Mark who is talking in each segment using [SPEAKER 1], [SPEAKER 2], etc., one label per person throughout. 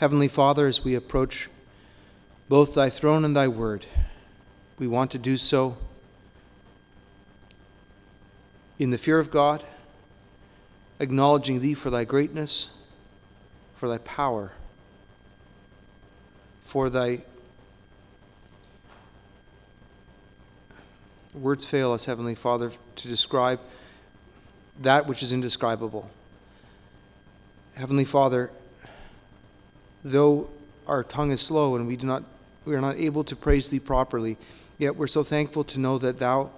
[SPEAKER 1] Heavenly Father, as we approach both thy throne and thy word, we want to do so in the fear of God, acknowledging thee for thy greatness, for thy power, for thy words fail us, Heavenly Father, to describe that which is indescribable. Heavenly Father, though our tongue is slow and we do not we are not able to praise thee properly, yet we're so thankful to know that thou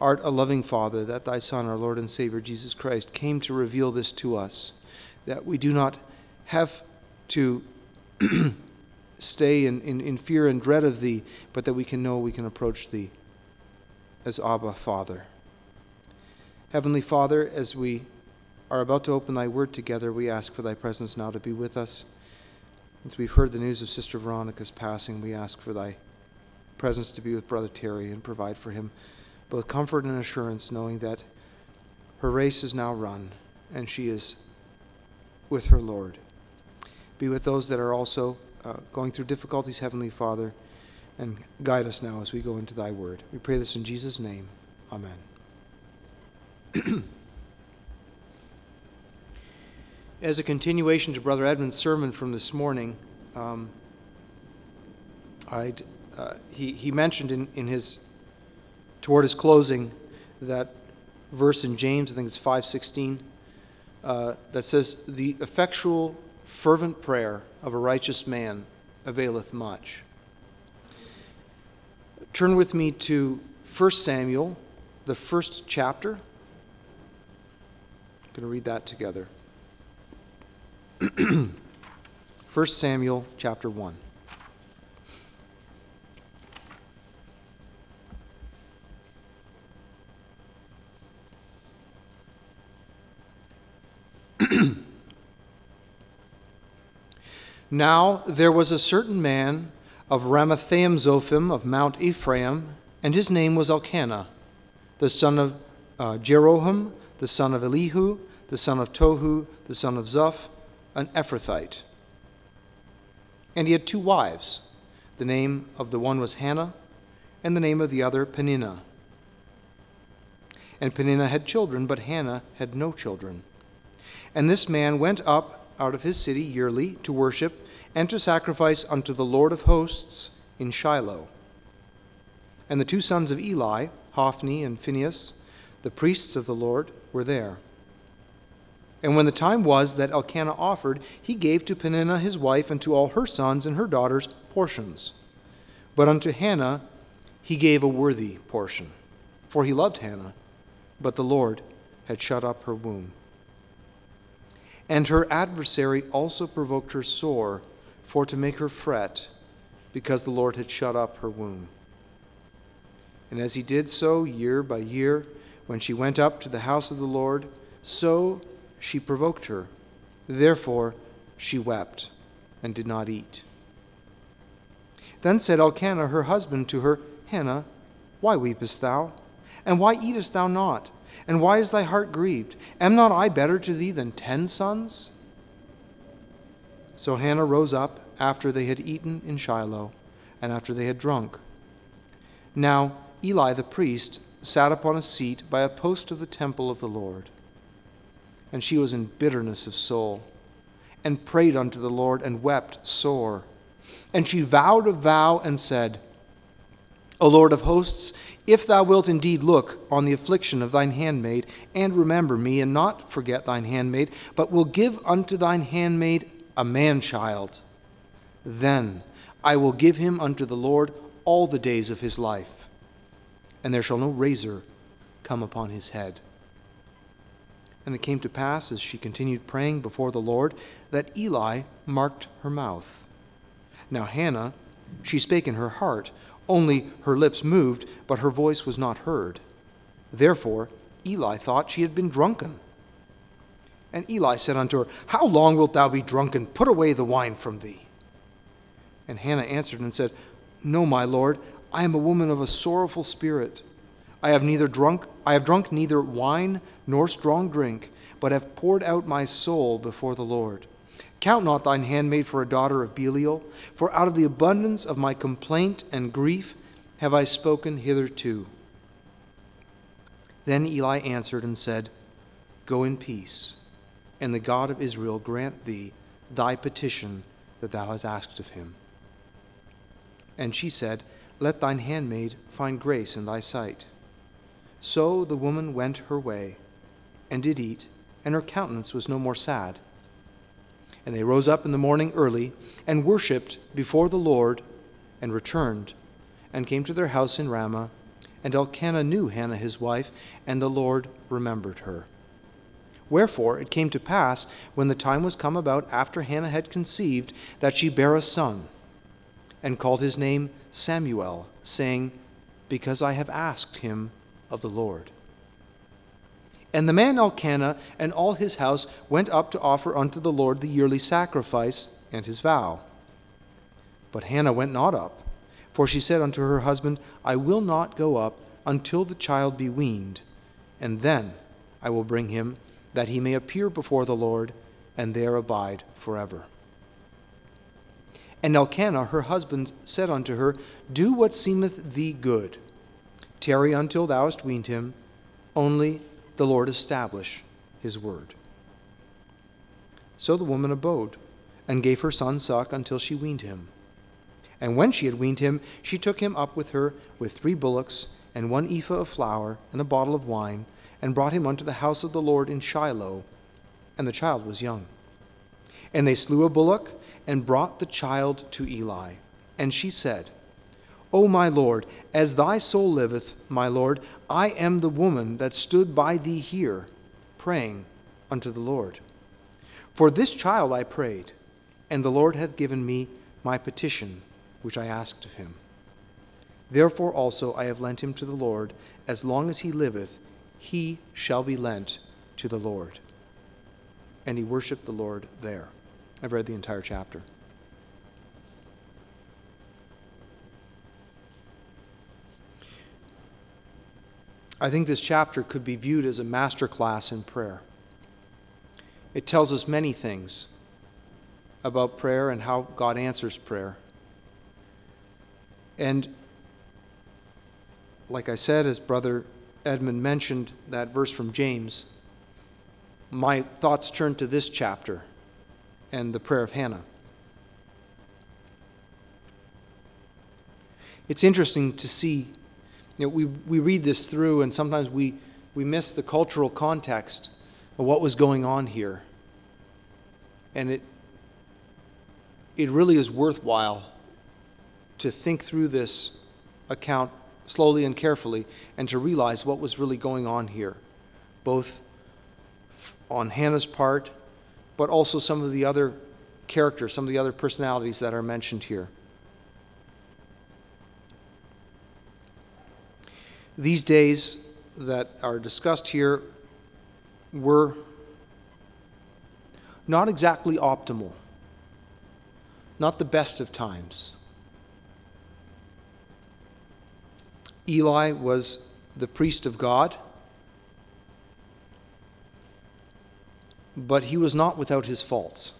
[SPEAKER 1] art a loving Father, that thy Son, our Lord and Savior Jesus Christ, came to reveal this to us, that we do not have to stay in, in, in fear and dread of thee, but that we can know we can approach thee as Abba, Father. Heavenly Father, as we are about to open thy word together, we ask for thy presence now to be with us. As we've heard the news of Sister Veronica's passing, we ask for thy presence to be with Brother Terry and provide for him both comfort and assurance, knowing that her race is now run and she is with her Lord. Be with those that are also uh, going through difficulties, Heavenly Father, and guide us now as we go into thy word. We pray this in Jesus' name. Amen. As a continuation to Brother Edmund's sermon from this morning, um, uh, he, he mentioned in, in his toward his closing that verse in James, I think it's 516, uh, that says, The effectual, fervent prayer of a righteous man availeth much. Turn with me to 1 Samuel, the first chapter. I'm going to read that together. 1 Samuel chapter 1. now there was a certain man of Ramathaim Zophim of Mount Ephraim, and his name was Elkanah, the son of uh, Jeroham, the son of Elihu, the son of Tohu, the son of Zuph, an Ephrathite. And he had two wives. The name of the one was Hannah, and the name of the other Peninnah. And Peninnah had children, but Hannah had no children. And this man went up out of his city yearly to worship and to sacrifice unto the Lord of hosts in Shiloh. And the two sons of Eli, Hophni and Phinehas, the priests of the Lord, were there. And when the time was that Elkanah offered, he gave to Peninnah his wife and to all her sons and her daughters portions. But unto Hannah he gave a worthy portion, for he loved Hannah, but the Lord had shut up her womb. And her adversary also provoked her sore, for to make her fret, because the Lord had shut up her womb. And as he did so year by year, when she went up to the house of the Lord, so she provoked her. Therefore she wept and did not eat. Then said Elkanah her husband to her, Hannah, why weepest thou? And why eatest thou not? And why is thy heart grieved? Am not I better to thee than ten sons? So Hannah rose up after they had eaten in Shiloh, and after they had drunk. Now Eli the priest sat upon a seat by a post of the temple of the Lord and she was in bitterness of soul, and prayed unto the Lord, and wept sore. And she vowed a vow and said, O Lord of hosts, if thou wilt indeed look on the affliction of thine handmaid, and remember me, and not forget thine handmaid, but will give unto thine handmaid a man child, then I will give him unto the Lord all the days of his life, and there shall no razor come upon his head. And it came to pass, as she continued praying before the Lord, that Eli marked her mouth. Now Hannah, she spake in her heart, only her lips moved, but her voice was not heard. Therefore Eli thought she had been drunken. And Eli said unto her, How long wilt thou be drunken? Put away the wine from thee. And Hannah answered and said, No, my Lord, I am a woman of a sorrowful spirit. I have neither drunk I have drunk neither wine nor strong drink, but have poured out my soul before the Lord. Count not thine handmaid for a daughter of Belial, for out of the abundance of my complaint and grief have I spoken hitherto. Then Eli answered and said, Go in peace, and the God of Israel grant thee thy petition that thou hast asked of him. And she said, Let thine handmaid find grace in thy sight. So the woman went her way, and did eat, and her countenance was no more sad. And they rose up in the morning early, and worshipped before the Lord, and returned, and came to their house in Ramah. And Elkanah knew Hannah his wife, and the Lord remembered her. Wherefore it came to pass, when the time was come about after Hannah had conceived, that she bare a son, and called his name Samuel, saying, Because I have asked him of the Lord. And the man Elkanah and all his house went up to offer unto the Lord the yearly sacrifice and his vow. But Hannah went not up, for she said unto her husband, I will not go up until the child be weaned, and then I will bring him, that he may appear before the Lord, and there abide forever. And Elkanah her husband said unto her, Do what seemeth thee good. Tarry until thou hast weaned him, only the Lord establish his word. So the woman abode, and gave her son suck until she weaned him. And when she had weaned him, she took him up with her with three bullocks, and one ephah of flour, and a bottle of wine, and brought him unto the house of the Lord in Shiloh. And the child was young. And they slew a bullock, and brought the child to Eli. And she said, O my Lord, as thy soul liveth, my Lord, I am the woman that stood by thee here, praying unto the Lord. For this child I prayed, and the Lord hath given me my petition, which I asked of him. Therefore also I have lent him to the Lord, as long as he liveth, he shall be lent to the Lord. And he worshiped the Lord there. I've read the entire chapter. I think this chapter could be viewed as a master class in prayer. It tells us many things about prayer and how God answers prayer. And like I said, as Brother Edmund mentioned that verse from James, my thoughts turn to this chapter and the prayer of Hannah. It's interesting to see you know, we, we read this through, and sometimes we, we miss the cultural context of what was going on here. And it, it really is worthwhile to think through this account slowly and carefully and to realize what was really going on here, both on Hannah's part, but also some of the other characters, some of the other personalities that are mentioned here. These days that are discussed here were not exactly optimal, not the best of times. Eli was the priest of God, but he was not without his faults.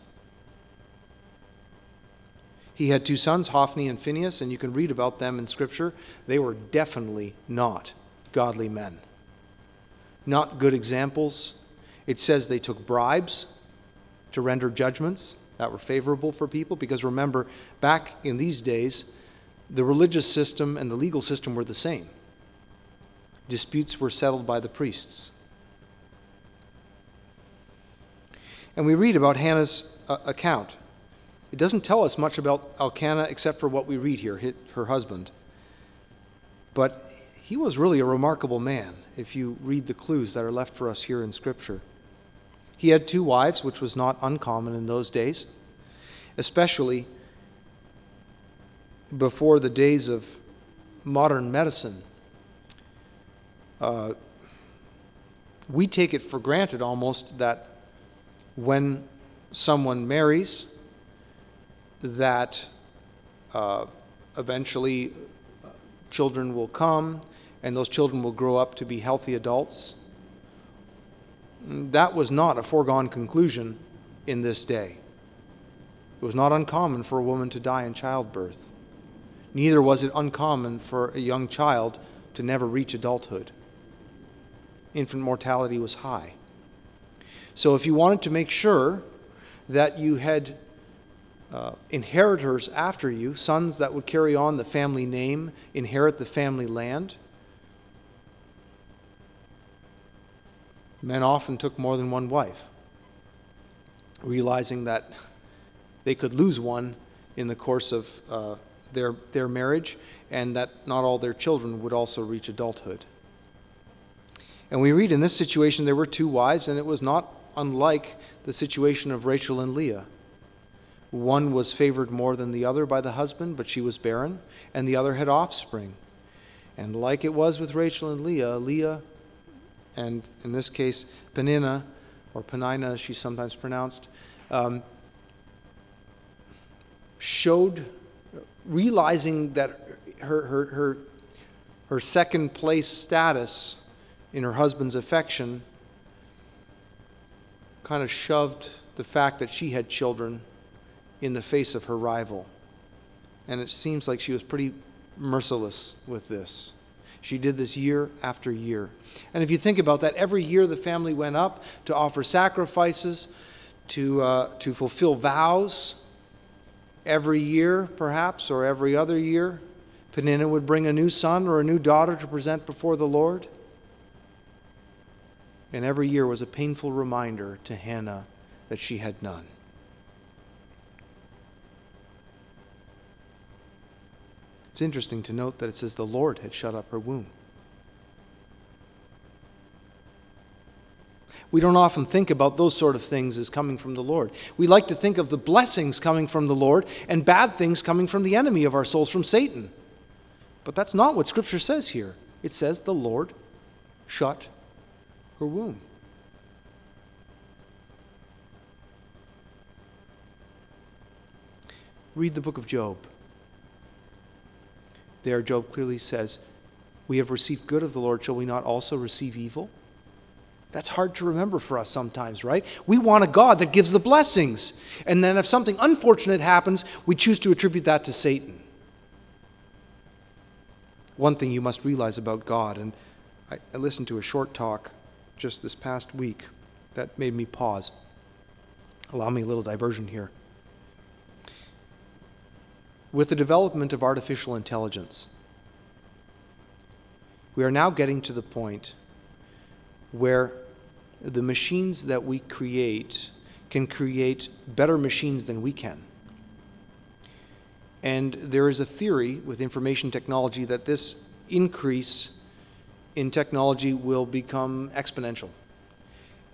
[SPEAKER 1] He had two sons, Hophni and Phinehas, and you can read about them in Scripture. They were definitely not godly men, not good examples. It says they took bribes to render judgments that were favorable for people, because remember, back in these days, the religious system and the legal system were the same. Disputes were settled by the priests. And we read about Hannah's uh, account. It doesn't tell us much about Elkanah except for what we read here, her husband. But he was really a remarkable man if you read the clues that are left for us here in Scripture. He had two wives, which was not uncommon in those days, especially before the days of modern medicine. Uh, we take it for granted almost that when someone marries, that uh, eventually uh, children will come and those children will grow up to be healthy adults. That was not a foregone conclusion in this day. It was not uncommon for a woman to die in childbirth. Neither was it uncommon for a young child to never reach adulthood. Infant mortality was high. So, if you wanted to make sure that you had uh, inheritors after you, sons that would carry on the family name, inherit the family land, men often took more than one wife, realizing that they could lose one in the course of uh, their, their marriage and that not all their children would also reach adulthood. And we read in this situation there were two wives, and it was not unlike the situation of Rachel and Leah. One was favored more than the other by the husband, but she was barren, and the other had offspring. And like it was with Rachel and Leah, Leah, and in this case, Penina, or Penina as she's sometimes pronounced, um, showed, realizing that her, her, her, her second place status in her husband's affection kind of shoved the fact that she had children in the face of her rival. And it seems like she was pretty merciless with this. She did this year after year. And if you think about that, every year the family went up to offer sacrifices, to, uh, to fulfill vows. Every year, perhaps, or every other year, Penina would bring a new son or a new daughter to present before the Lord. And every year was a painful reminder to Hannah that she had none. It's interesting to note that it says the Lord had shut up her womb. We don't often think about those sort of things as coming from the Lord. We like to think of the blessings coming from the Lord and bad things coming from the enemy of our souls, from Satan. But that's not what Scripture says here. It says the Lord shut her womb. Read the book of Job there, Job clearly says, We have received good of the Lord, shall we not also receive evil? That's hard to remember for us sometimes, right? We want a God that gives the blessings. And then if something unfortunate happens, we choose to attribute that to Satan. One thing you must realize about God, and I, I listened to a short talk just this past week that made me pause. Allow me a little diversion here with the development of artificial intelligence, we are now getting to the point where the machines that we create can create better machines than we can. And there is a theory with information technology that this increase in technology will become exponential.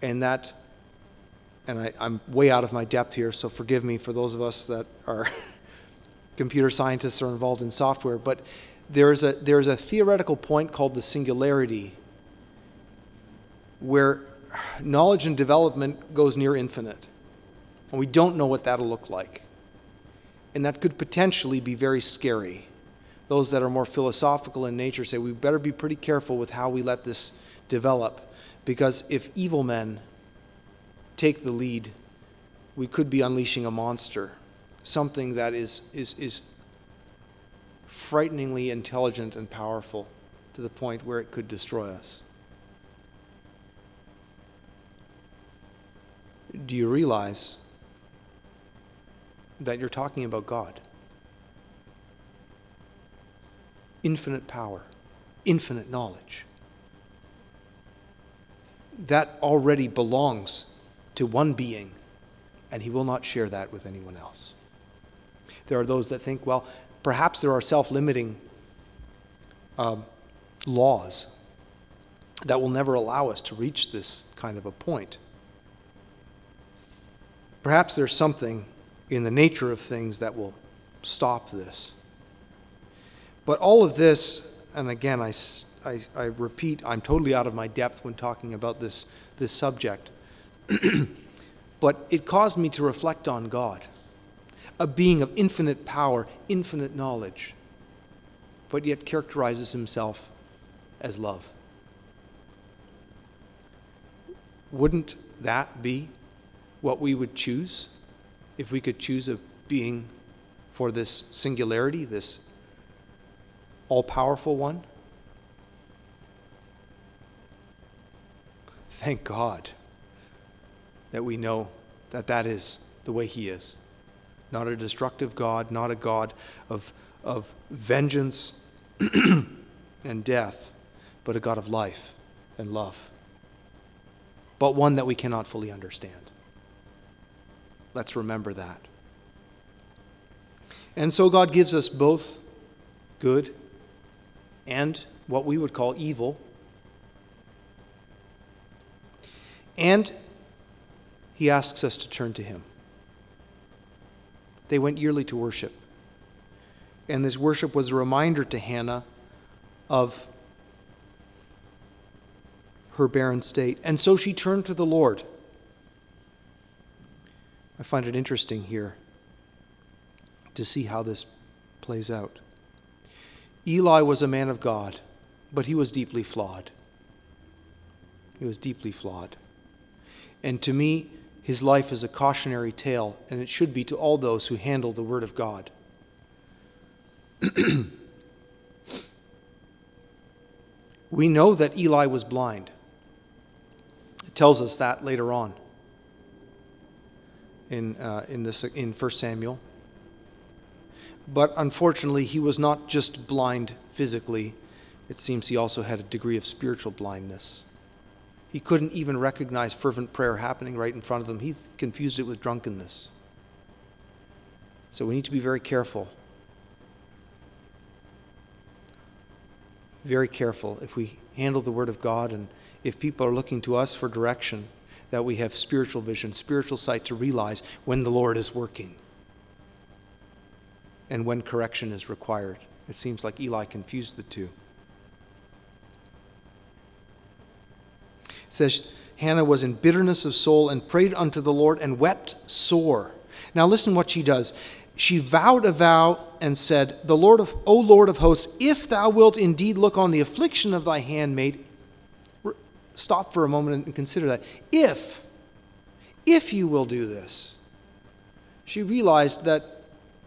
[SPEAKER 1] And that, and I, am way out of my depth here, so forgive me for those of us that are computer scientists are involved in software, but there's a, there's a theoretical point called the singularity where knowledge and development goes near infinite. And we don't know what that'll look like. And that could potentially be very scary. Those that are more philosophical in nature say we better be pretty careful with how we let this develop because if evil men take the lead, we could be unleashing a monster something that is, is, is frighteningly intelligent and powerful to the point where it could destroy us. Do you realize that you're talking about God? Infinite power, infinite knowledge. That already belongs to one being, and he will not share that with anyone else. There are those that think, well, perhaps there are self limiting um, laws that will never allow us to reach this kind of a point. Perhaps there's something in the nature of things that will stop this. But all of this, and again, I, I, I repeat, I'm totally out of my depth when talking about this, this subject. but it caused me to reflect on God a being of infinite power, infinite knowledge, but yet characterizes himself as love. Wouldn't that be what we would choose if we could choose a being for this singularity, this all powerful one? Thank God that we know that that is the way He is. Not a destructive God, not a God of, of vengeance and death, but a God of life and love. But one that we cannot fully understand. Let's remember that. And so God gives us both good and what we would call evil. And he asks us to turn to him. They went yearly to worship. And this worship was a reminder to Hannah of her barren state. And so she turned to the Lord. I find it interesting here to see how this plays out. Eli was a man of God, but he was deeply flawed. He was deeply flawed. And to me, his life is a cautionary tale, and it should be to all those who handle the Word of God. we know that Eli was blind. It tells us that later on in, uh, in, this, in 1 Samuel. But unfortunately, he was not just blind physically, it seems he also had a degree of spiritual blindness. He couldn't even recognize fervent prayer happening right in front of him. He confused it with drunkenness. So we need to be very careful. Very careful if we handle the Word of God and if people are looking to us for direction, that we have spiritual vision, spiritual sight to realize when the Lord is working and when correction is required. It seems like Eli confused the two. Says, Hannah was in bitterness of soul and prayed unto the Lord and wept sore. Now listen what she does. She vowed a vow and said, The Lord of O Lord of hosts, if thou wilt indeed look on the affliction of thy handmaid, stop for a moment and consider that. If, if you will do this. She realized that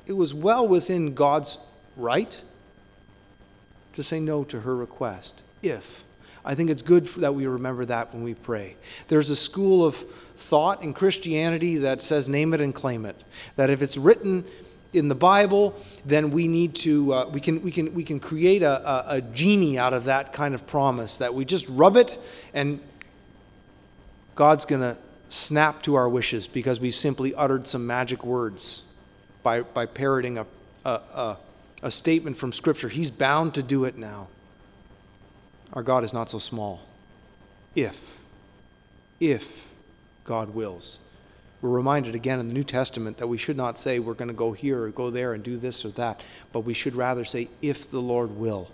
[SPEAKER 1] it was well within God's right to say no to her request. If. I think it's good that we remember that when we pray. There's a school of thought in Christianity that says name it and claim it. That if it's written in the Bible, then we need to uh, we can we can we can create a, a, a genie out of that kind of promise that we just rub it and God's going to snap to our wishes because we simply uttered some magic words by, by parroting a, a, a, a statement from Scripture. He's bound to do it now. Our God is not so small. If, if God wills. We're reminded again in the New Testament that we should not say we're going to go here or go there and do this or that, but we should rather say, if the Lord will.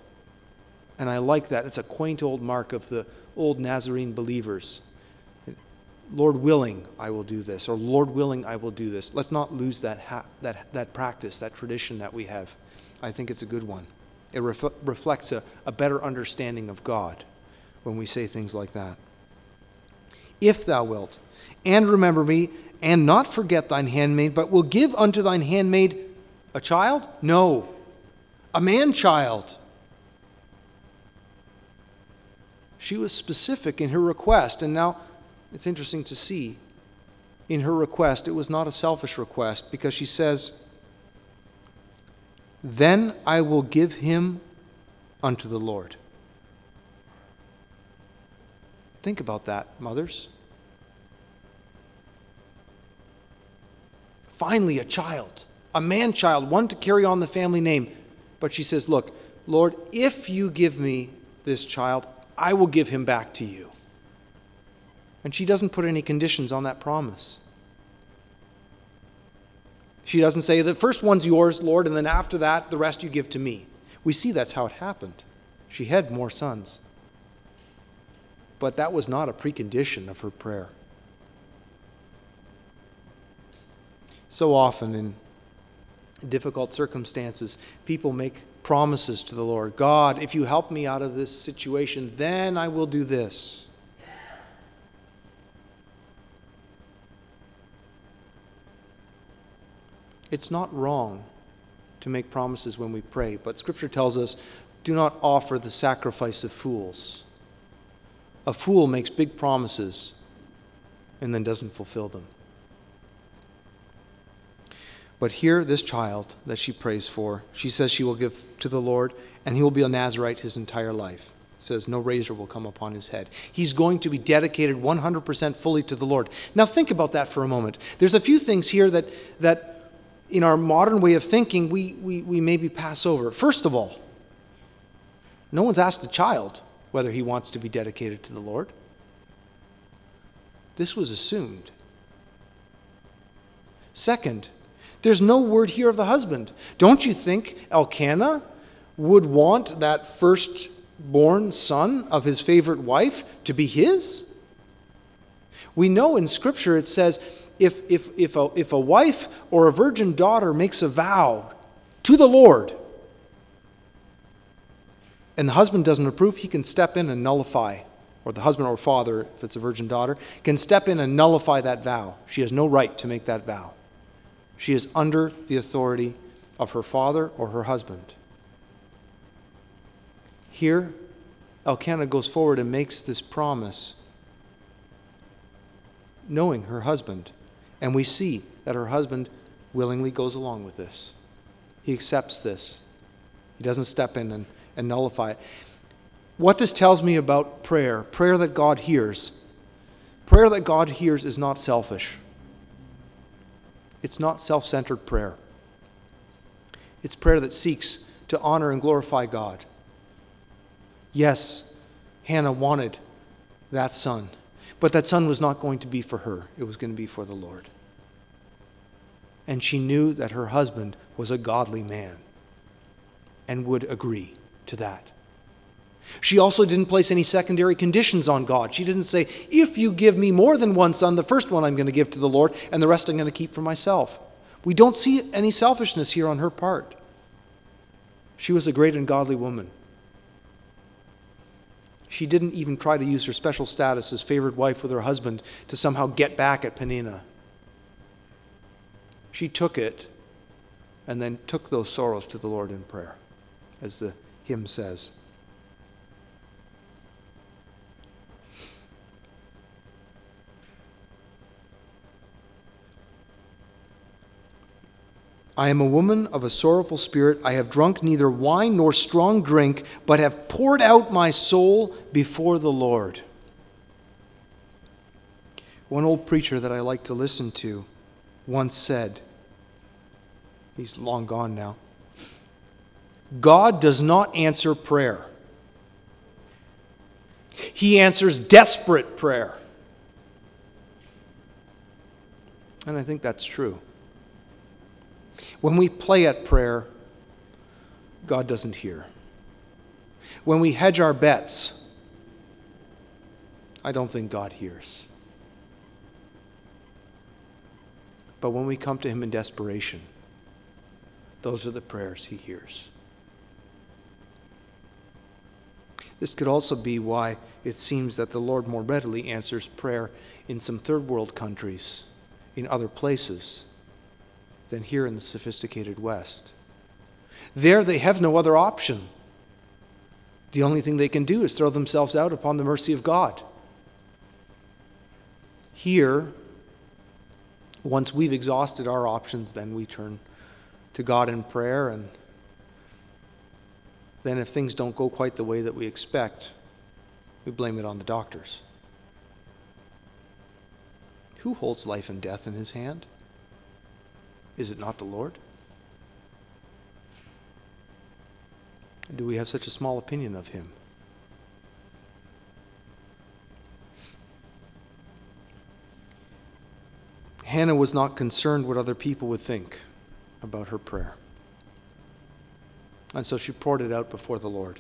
[SPEAKER 1] And I like that. It's a quaint old mark of the old Nazarene believers. Lord willing, I will do this, or Lord willing, I will do this. Let's not lose that, ha- that, that practice, that tradition that we have. I think it's a good one. It ref- reflects a, a better understanding of God when we say things like that. If thou wilt, and remember me, and not forget thine handmaid, but will give unto thine handmaid a child? No, a man child. She was specific in her request, and now it's interesting to see in her request, it was not a selfish request because she says, Then I will give him unto the Lord. Think about that, mothers. Finally, a child, a man child, one to carry on the family name. But she says, Look, Lord, if you give me this child, I will give him back to you. And she doesn't put any conditions on that promise. She doesn't say, the first one's yours, Lord, and then after that, the rest you give to me. We see that's how it happened. She had more sons. But that was not a precondition of her prayer. So often in difficult circumstances, people make promises to the Lord God, if you help me out of this situation, then I will do this. It's not wrong to make promises when we pray, but Scripture tells us do not offer the sacrifice of fools. A fool makes big promises and then doesn't fulfill them. But here, this child that she prays for, she says she will give to the Lord, and he will be a Nazarite his entire life. says no razor will come upon his head. He's going to be dedicated 100% fully to the Lord. Now think about that for a moment. There's a few things here that that in our modern way of thinking we, we, we maybe pass over. First of all, no one's asked a child whether he wants to be dedicated to the Lord. This was assumed. Second, there's no word here of the husband. Don't you think Elkanah would want that firstborn son of his favorite wife to be his? We know in Scripture it says if, if, if, a, if a wife or a virgin daughter makes a vow to the Lord and the husband doesn't approve, he can step in and nullify, or the husband or father, if it's a virgin daughter, can step in and nullify that vow. She has no right to make that vow. She is under the authority of her father or her husband. Here, Elkanah goes forward and makes this promise, knowing her husband. And we see that her husband willingly goes along with this. He accepts this. He doesn't step in and, and nullify it. What this tells me about prayer, prayer that God hears, prayer that God hears is not selfish. It's not self centered prayer. It's prayer that seeks to honor and glorify God. Yes, Hannah wanted that son, but that son was not going to be for her, it was going to be for the Lord. And she knew that her husband was a godly man and would agree to that. She also didn't place any secondary conditions on God. She didn't say, if you give me more than one son, the first one I'm going to give to the Lord, and the rest I'm going to keep for myself. We don't see any selfishness here on her part. She was a great and godly woman. She didn't even try to use her special status as favored wife with her husband to somehow get back at Peninnah. She took it and then took those sorrows to the Lord in prayer, as the hymn says. I am a woman of a sorrowful spirit. I have drunk neither wine nor strong drink, but have poured out my soul before the Lord. One old preacher that I like to listen to once said, he's long gone now, God does not answer prayer, He answers desperate prayer. And I think that's true. When we play at prayer, God doesn't hear. When we hedge our bets, I don't think God hears. But when we come to Him in desperation, those are the prayers He hears. This could also be why it seems that the Lord more readily answers prayer in some third world countries, in other places than here in the sophisticated West. There, they have no other option. The only thing they can do is throw themselves out upon the mercy of God. Here, once we've exhausted our options, then we turn to God in prayer, and then if things don't go quite the way that we expect, we blame it on the doctors. Who holds life and death in his hand? Is it not the Lord? Do we have such a small opinion of him? Hannah was not concerned what other people would think about her prayer. And so she poured it out before the Lord.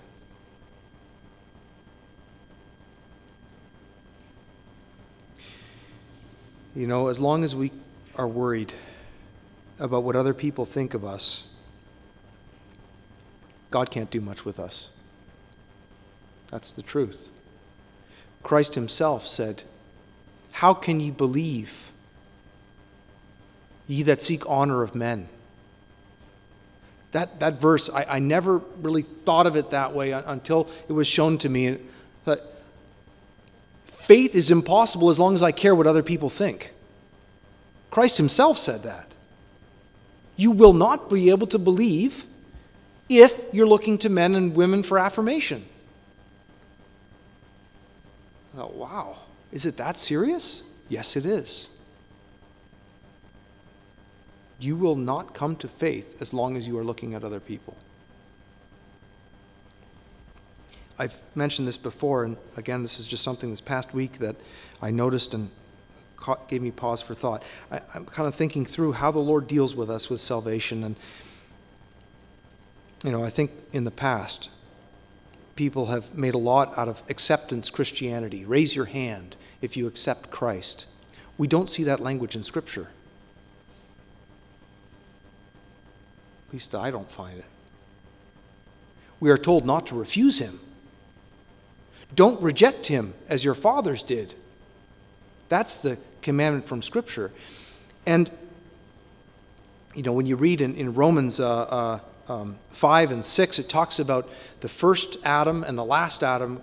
[SPEAKER 1] You know, as long as we are worried about what other people think of us, God can't do much with us. That's the truth. Christ himself said, How can ye believe, ye that seek honor of men? That, that verse, I, I never really thought of it that way until it was shown to me that faith is impossible as long as I care what other people think. Christ himself said that. You will not be able to believe if you're looking to men and women for affirmation. Thought, wow, is it that serious? Yes, it is. You will not come to faith as long as you are looking at other people. I've mentioned this before, and again, this is just something this past week that I noticed and gave me pause for thought. I, am kind of thinking through how the Lord deals with us with salvation. And, you know, I think in the past, people have made a lot out of acceptance Christianity. Raise your hand if you accept Christ. We don't see that language in Scripture. At least I don't find it. We are told not to refuse him. Don't reject him as your fathers did. That's the commandment from Scripture. And, you know, when you read in, in Romans uh, uh, um, 5 and 6, it talks about the first Adam and the last Adam,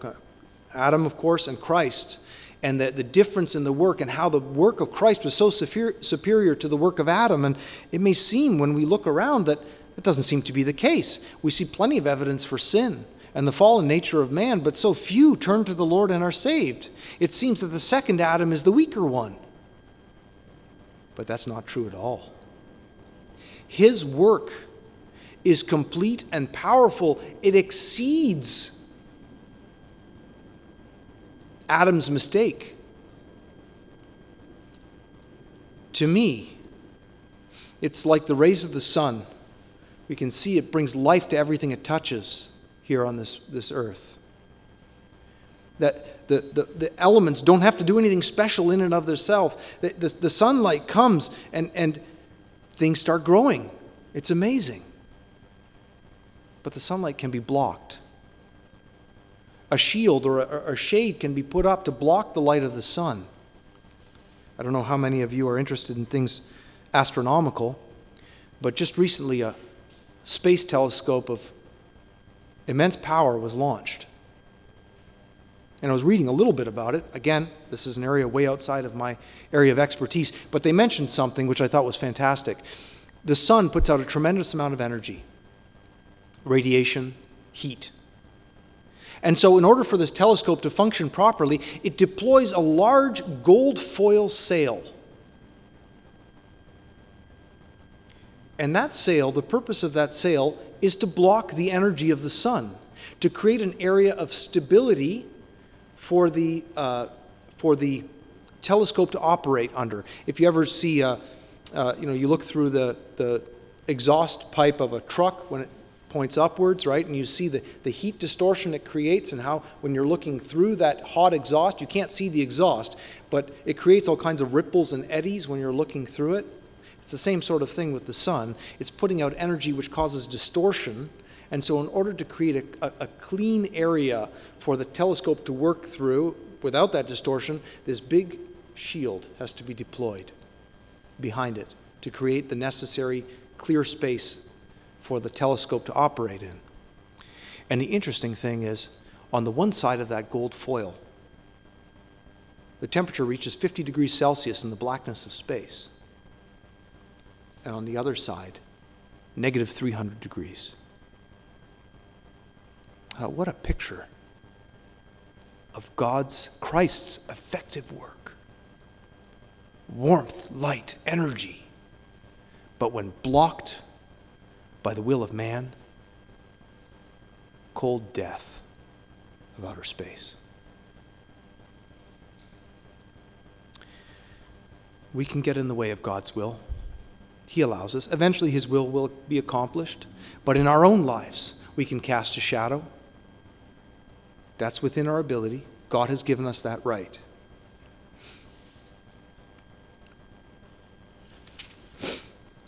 [SPEAKER 1] Adam, of course, and Christ, and the, the difference in the work and how the work of Christ was so superior to the work of Adam. And it may seem when we look around that that doesn't seem to be the case. We see plenty of evidence for sin and the fallen nature of man, but so few turn to the Lord and are saved. It seems that the second Adam is the weaker one. But that's not true at all. His work is complete and powerful, it exceeds Adam's mistake. To me, it's like the rays of the sun we can see it brings life to everything it touches here on this, this earth. That the, the, the elements don't have to do anything special in and of themselves. The, the, the sunlight comes and, and things start growing. It's amazing. But the sunlight can be blocked. A shield or a, a shade can be put up to block the light of the sun. I don't know how many of you are interested in things astronomical, but just recently a, space telescope of immense power was launched. And I was reading a little bit about it. Again, this is an area way outside of my area of expertise, but they mentioned something which I thought was fantastic. The sun puts out a tremendous amount of energy radiation, heat. And so, in order for this telescope to function properly, it deploys a large gold foil sail And that sail, the purpose of that sail is to block the energy of the sun, to create an area of stability for the, uh, for the telescope to operate under. If you ever see, uh, uh, you know, you look through the, the exhaust pipe of a truck when it points upwards, right? And you see the, the heat distortion it creates, and how when you're looking through that hot exhaust, you can't see the exhaust, but it creates all kinds of ripples and eddies when you're looking through it. It's the same sort of thing with the sun. It's putting out energy which causes distortion. And so, in order to create a, a, a clean area for the telescope to work through without that distortion, this big shield has to be deployed behind it to create the necessary clear space for the telescope to operate in. And the interesting thing is, on the one side of that gold foil, the temperature reaches 50 degrees Celsius in the blackness of space and on the other side, negative 300 degrees. Uh, what a picture of God's, Christ's effective work. Warmth, light, energy. But when blocked by the will of man, cold death of outer space. We can get in the way of God's will. He allows us. Eventually, His will will be accomplished. But in our own lives, we can cast a shadow. That's within our ability. God has given us that right.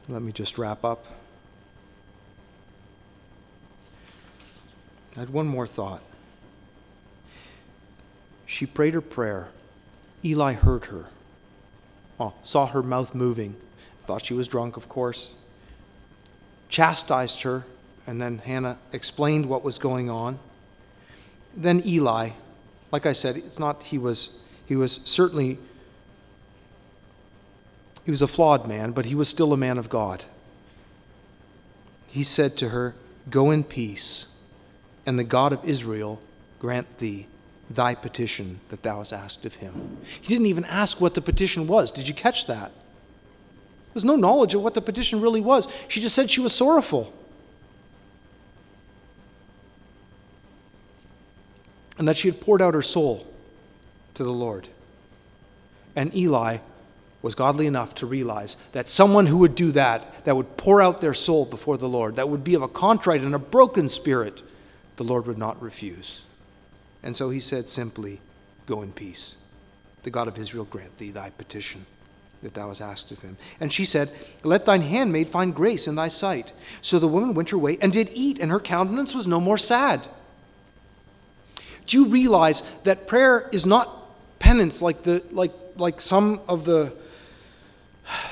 [SPEAKER 1] Let me just wrap up. I had one more thought. She prayed her prayer. Eli heard her, oh, saw her mouth moving Thought she was drunk, of course. chastised her, and then Hannah explained what was going on. Then Eli, like I said, it's not he was he was certainly he was a flawed man, but he was still a man of God. He said to her, Go in peace, and the God of Israel grant thee thy petition that thou hast asked of him. He didn't even ask what the petition was. Did you catch that? There's no knowledge of what the petition really was. She just said she was sorrowful. And that she had poured out her soul to the Lord. And Eli was godly enough to realize that someone who would do that, that would pour out their soul before the Lord, that would be of a contrite and a broken spirit, the Lord would not refuse. And so he said simply, Go in peace. The God of Israel grant thee thy petition that thou hast asked of him. And she said, Let thine handmaid find grace in thy sight. So the woman went her way and did eat, and her countenance was no more sad. Do you realize that prayer is not penance like, the, like, like some of the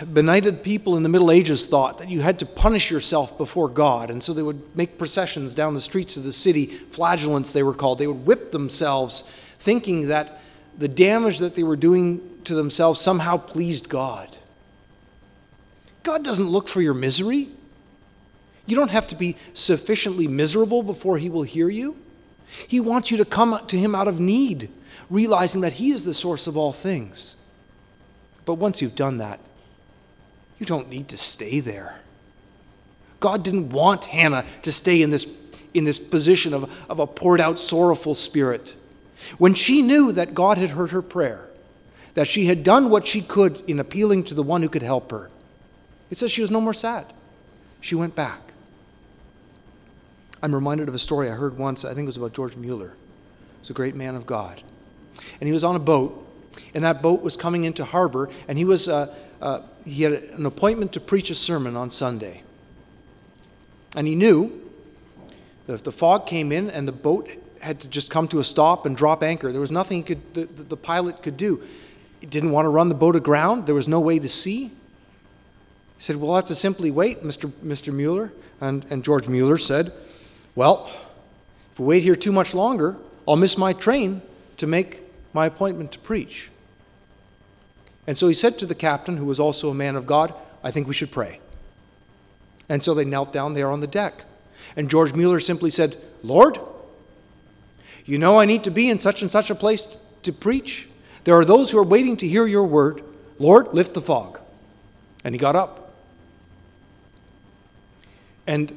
[SPEAKER 1] benighted people in the Middle Ages thought that you had to punish yourself before God. And so they would make processions down the streets of the city, flagellants they were called. They would whip themselves, thinking that the damage that they were doing to themselves somehow pleased God. God doesn't look for your misery. You don't have to be sufficiently miserable before He will hear you. He wants you to come to Him out of need, realizing that He is the source of all things. But once you've done that, you don't need to stay there. God didn't want Hannah to stay in this, in this position of, of a poured out, sorrowful spirit. When she knew that God had heard her prayer, that she had done what she could in appealing to the one who could help her, it says she was no more sad. She went back. I'm reminded of a story I heard once, I think it was about George Mueller. He was a great man of God. And he was on a boat, and that boat was coming into harbor, and he was. Uh, uh, he had an appointment to preach a sermon on Sunday. And he knew that if the fog came in and the boat had to just come to a stop and drop anchor, there was nothing could, the, the pilot could do. He didn't want to run the boat aground, there was no way to see. He said, We'll have to simply wait, Mr. Mr. Mueller. And, and George Mueller said, Well, if we wait here too much longer, I'll miss my train to make my appointment to preach. And so he said to the captain, who was also a man of God, I think we should pray. And so they knelt down there on the deck. And George Mueller simply said, Lord, you know I need to be in such and such a place to preach. There are those who are waiting to hear your word. Lord, lift the fog. And he got up. And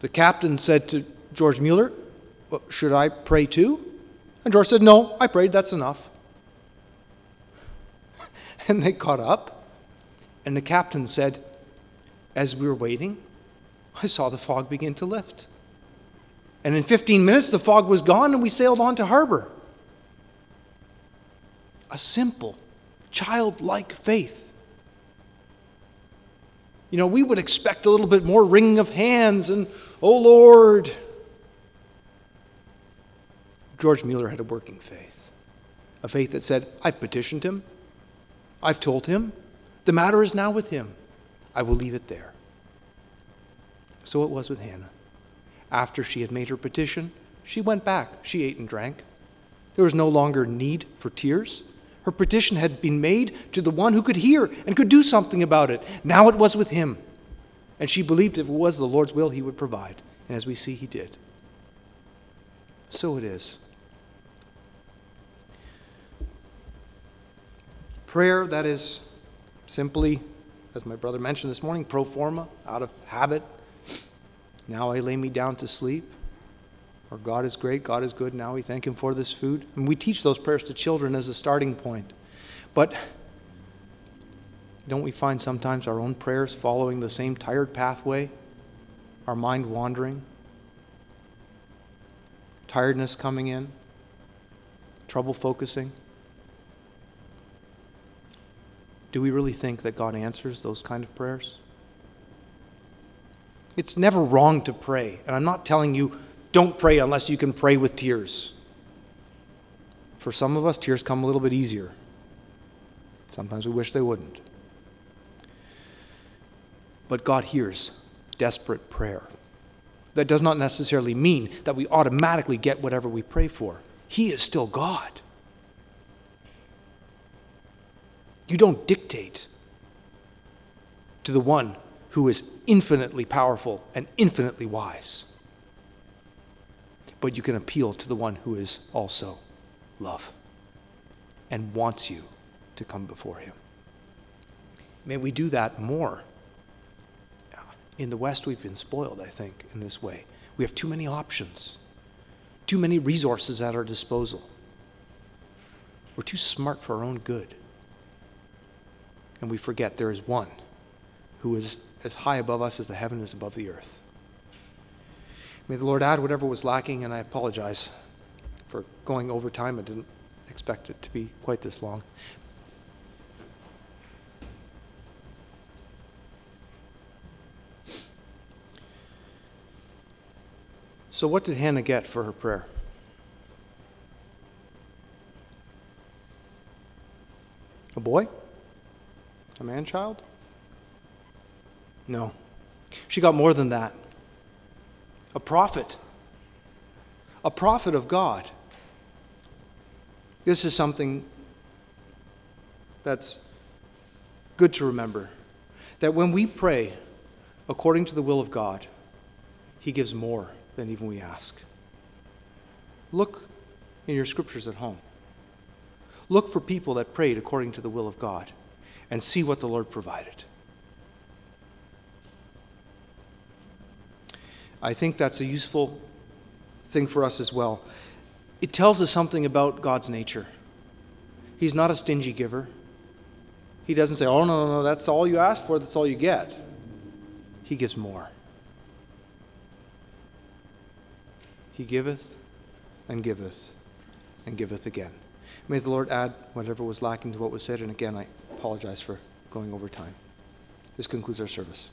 [SPEAKER 1] the captain said to George Mueller, Should I pray too? And George said, No, I prayed, that's enough. And they caught up. And the captain said, As we were waiting, I saw the fog begin to lift. And in 15 minutes, the fog was gone and we sailed on to harbor. A simple, childlike faith. You know, we would expect a little bit more wringing of hands and, oh Lord. George Mueller had a working faith, a faith that said, I've petitioned him, I've told him. The matter is now with him. I will leave it there. So it was with Hannah. After she had made her petition, she went back. She ate and drank. There was no longer need for tears. Her petition had been made to the one who could hear and could do something about it. Now it was with him. And she believed if it was the Lord's will, he would provide. And as we see, he did. So it is. Prayer that is simply, as my brother mentioned this morning, pro forma, out of habit. Now I lay me down to sleep. Or God is great, God is good, now we thank Him for this food. And we teach those prayers to children as a starting point. But don't we find sometimes our own prayers following the same tired pathway? Our mind wandering? Tiredness coming in? Trouble focusing? Do we really think that God answers those kind of prayers? It's never wrong to pray. And I'm not telling you don't pray unless you can pray with tears. For some of us, tears come a little bit easier. Sometimes we wish they wouldn't. But God hears desperate prayer. That does not necessarily mean that we automatically get whatever we pray for. He is still God. You don't dictate to the one who is infinitely powerful and infinitely wise. But you can appeal to the one who is also love and wants you to come before him. May we do that more. In the West, we've been spoiled, I think, in this way. We have too many options, too many resources at our disposal. We're too smart for our own good. And we forget there is one who is as high above us as the heaven is above the earth. May the Lord add whatever was lacking, and I apologize for going over time. I didn't expect it to be quite this long. So, what did Hannah get for her prayer? A boy? A man child? No. She got more than that. A prophet. A prophet of God. This is something that's good to remember. That when we pray according to the will of God, He gives more than even we ask. Look in your scriptures at home. Look for people that prayed according to the will of God and see what the Lord provided. I think that's a useful thing for us as well. It tells us something about God's nature. He's not a stingy giver. He doesn't say, oh, no, no, no, that's all you ask for, that's all you get. He gives more. He giveth and giveth and giveth again. May the Lord add whatever was lacking to what was said. And again, I apologize for going over time. This concludes our service.